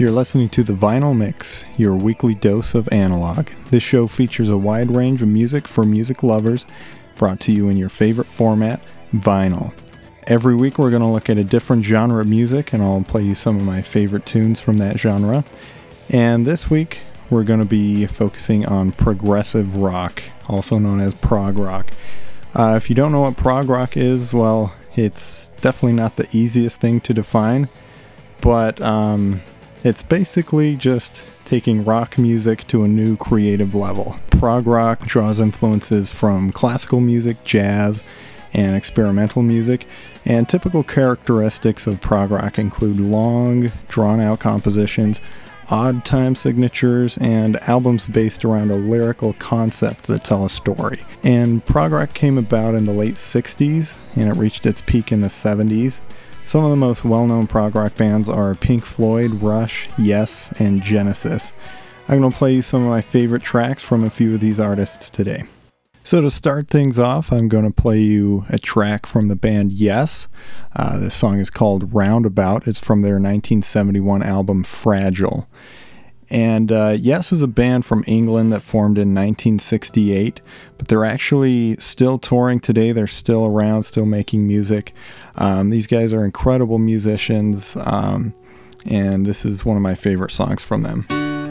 You're listening to The Vinyl Mix, your weekly dose of analog. This show features a wide range of music for music lovers, brought to you in your favorite format, vinyl. Every week, we're going to look at a different genre of music, and I'll play you some of my favorite tunes from that genre. And this week, we're going to be focusing on progressive rock, also known as prog rock. Uh, if you don't know what prog rock is, well, it's definitely not the easiest thing to define, but um, it's basically just taking rock music to a new creative level. Prog rock draws influences from classical music, jazz, and experimental music, and typical characteristics of prog rock include long, drawn out compositions, odd time signatures, and albums based around a lyrical concept that tell a story. And prog rock came about in the late 60s and it reached its peak in the 70s. Some of the most well known prog rock bands are Pink Floyd, Rush, Yes, and Genesis. I'm going to play you some of my favorite tracks from a few of these artists today. So, to start things off, I'm going to play you a track from the band Yes. Uh, this song is called Roundabout. It's from their 1971 album Fragile. And uh, Yes is a band from England that formed in 1968, but they're actually still touring today. They're still around, still making music. Um, these guys are incredible musicians, um, and this is one of my favorite songs from them.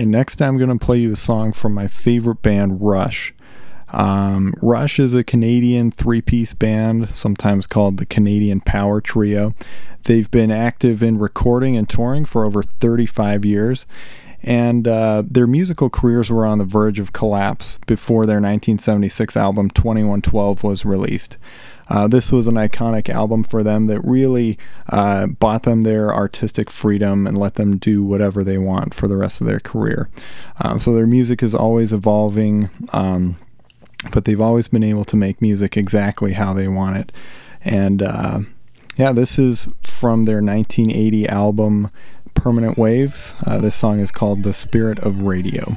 Right, next I'm going to play you a song from my favorite band, Rush. Um, Rush is a Canadian three piece band, sometimes called the Canadian Power Trio. They've been active in recording and touring for over 35 years, and uh, their musical careers were on the verge of collapse before their 1976 album 2112 was released. Uh, this was an iconic album for them that really uh, bought them their artistic freedom and let them do whatever they want for the rest of their career. Um, so their music is always evolving. Um, but they've always been able to make music exactly how they want it. And uh, yeah, this is from their 1980 album Permanent Waves. Uh, this song is called The Spirit of Radio.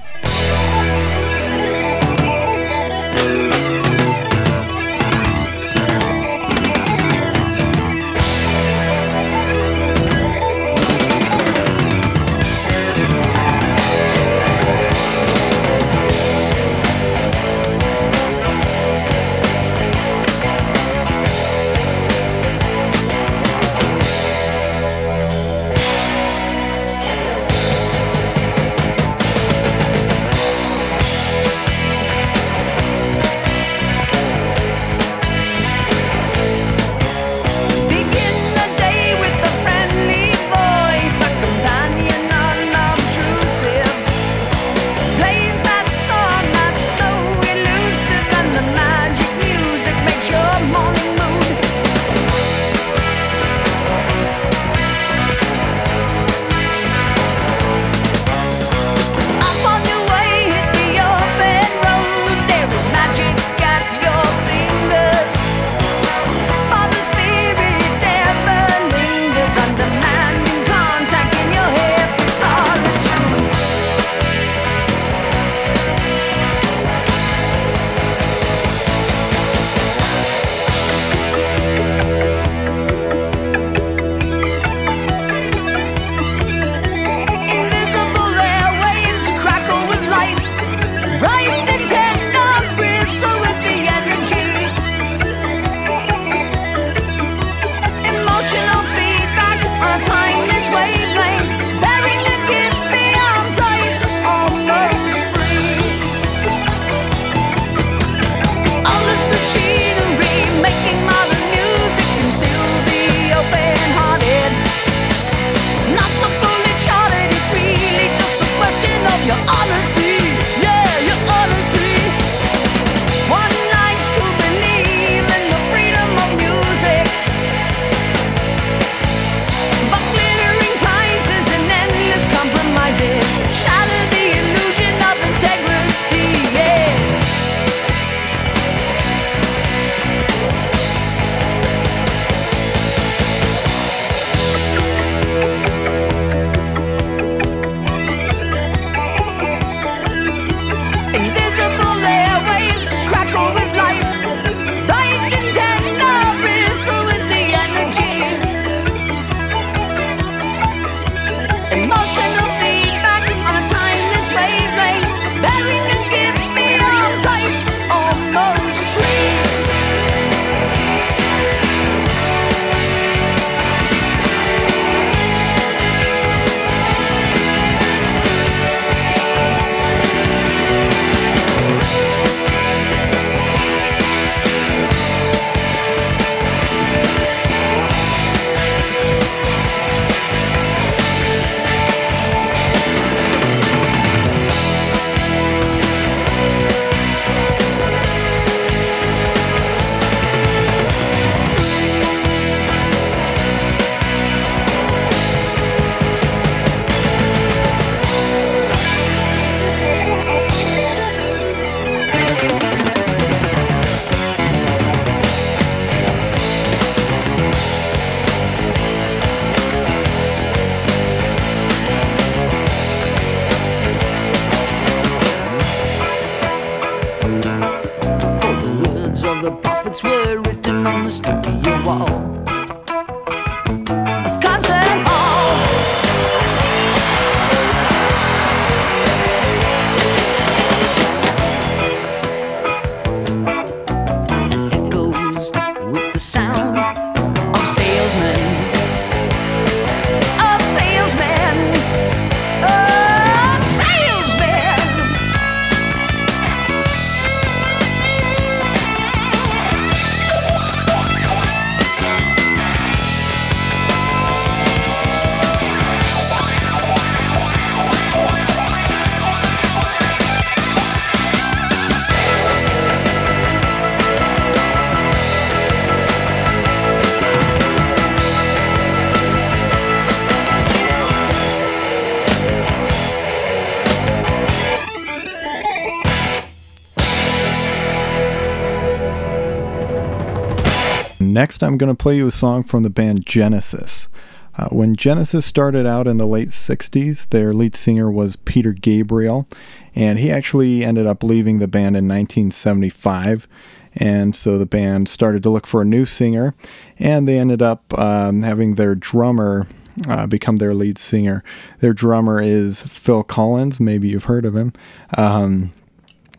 Next, I'm going to play you a song from the band Genesis. Uh, when Genesis started out in the late 60s, their lead singer was Peter Gabriel, and he actually ended up leaving the band in 1975. And so the band started to look for a new singer, and they ended up um, having their drummer uh, become their lead singer. Their drummer is Phil Collins. Maybe you've heard of him. Um,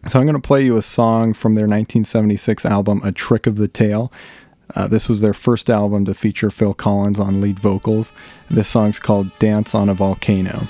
so I'm going to play you a song from their 1976 album, A Trick of the Tail. Uh, this was their first album to feature Phil Collins on lead vocals. This song's called Dance on a Volcano.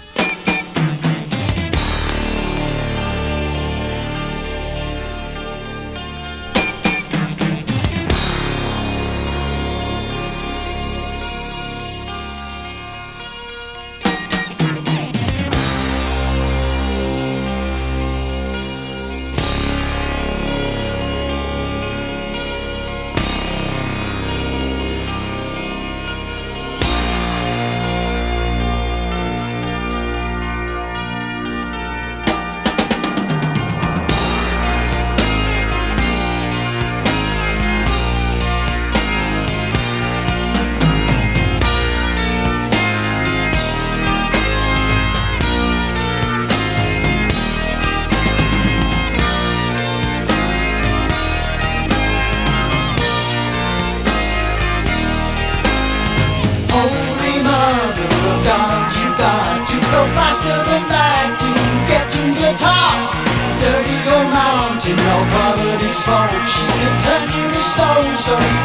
We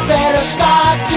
Better start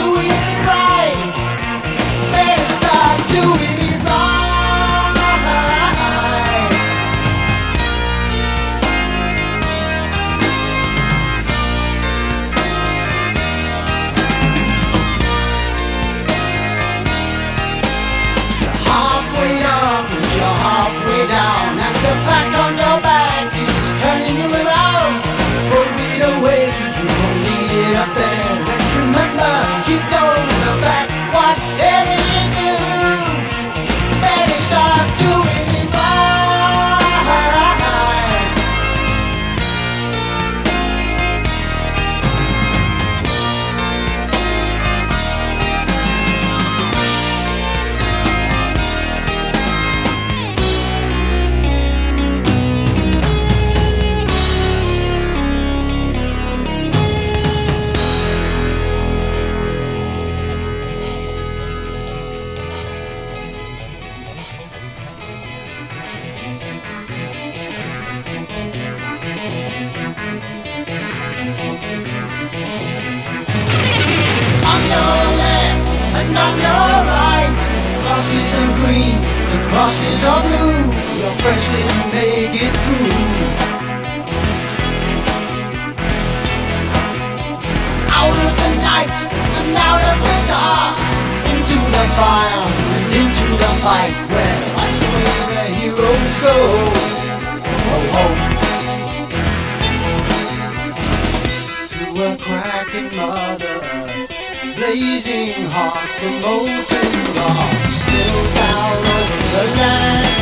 blazing heart, the most in heart, still down over the line.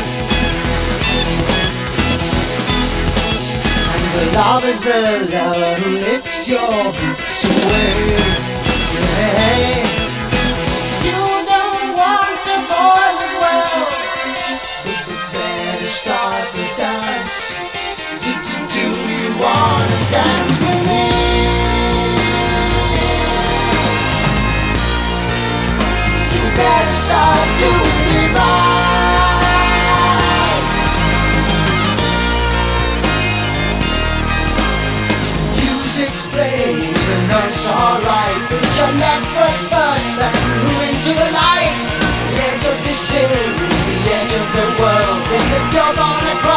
And the love is the lover who licks your boots away. Yeah. You don't want to boil the world, but you better start the dance. Do, do, do you wanna dance? explaining the alright left foot first, into the light The edge of the shade is the edge of the world. If you're gonna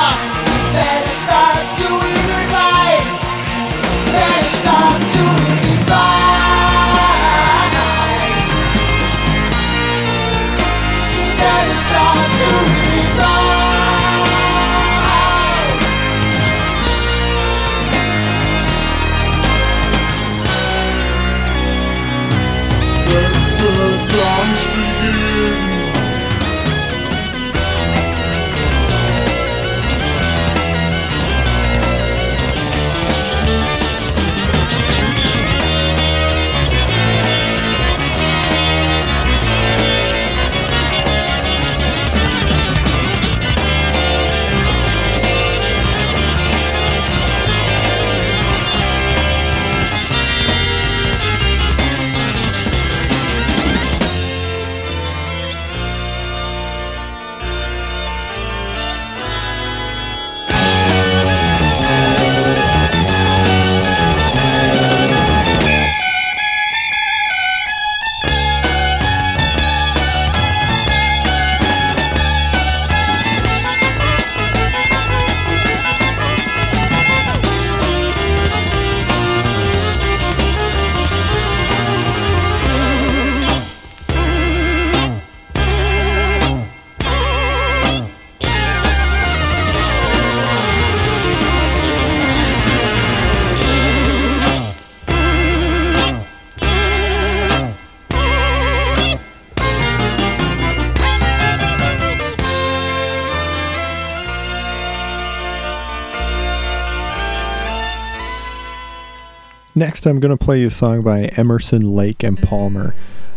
Next, I'm going to play you a song by Emerson, Lake, and Palmer.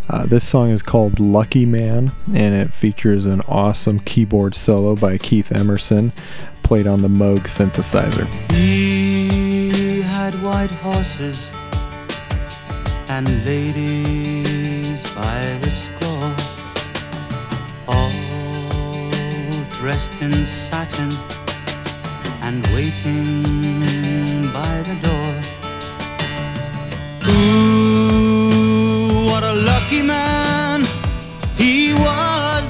Uh, this song is called Lucky Man, and it features an awesome keyboard solo by Keith Emerson, played on the Moog synthesizer. He had white horses and ladies by the score, all dressed in satin and waiting by the door. A lucky man he was.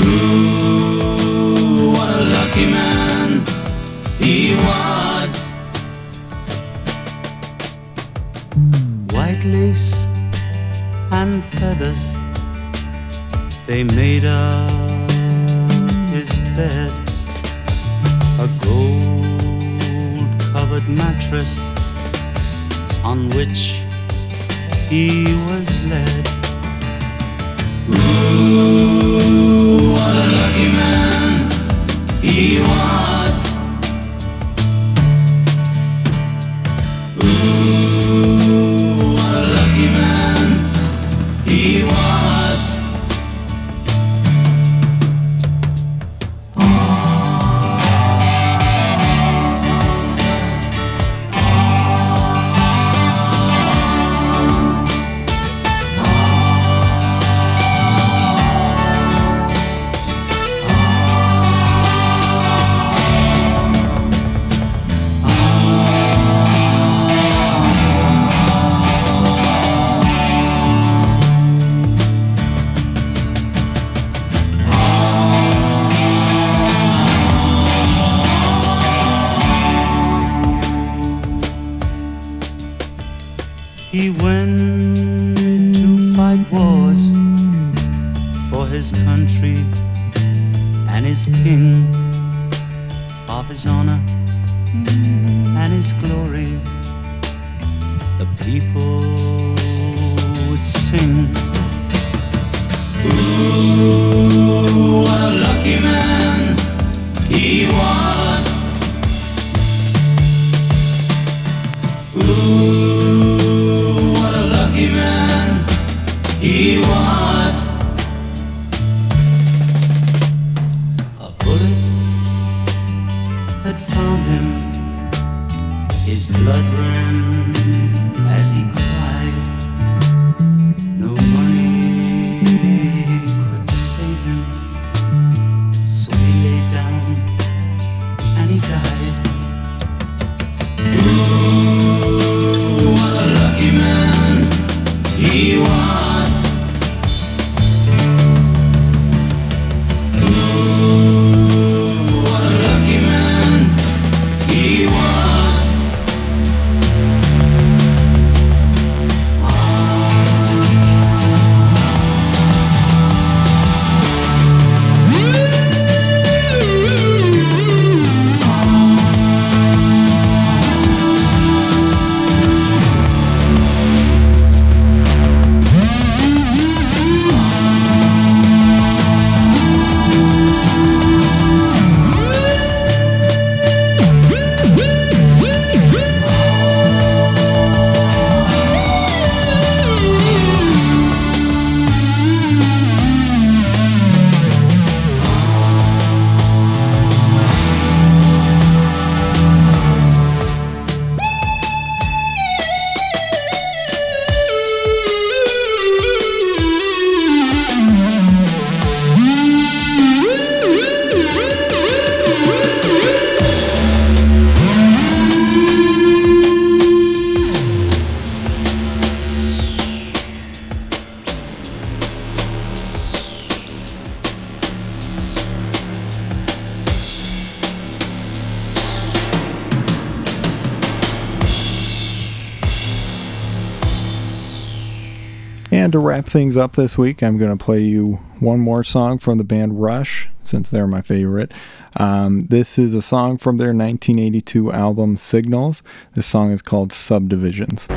Ooh, what a lucky man he was. White lace and feathers, they made up his bed. A gold covered mattress on which he was led. Ooh, what a lucky man he was. And to wrap things up this week, I'm going to play you one more song from the band Rush, since they're my favorite. Um, this is a song from their 1982 album Signals. This song is called Subdivisions.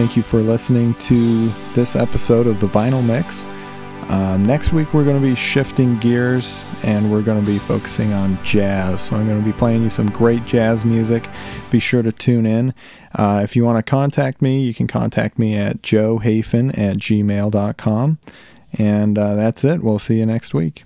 Thank you for listening to this episode of the Vinyl Mix. Um, next week, we're going to be shifting gears and we're going to be focusing on jazz. So, I'm going to be playing you some great jazz music. Be sure to tune in. Uh, if you want to contact me, you can contact me at joehafen at gmail.com. And uh, that's it. We'll see you next week.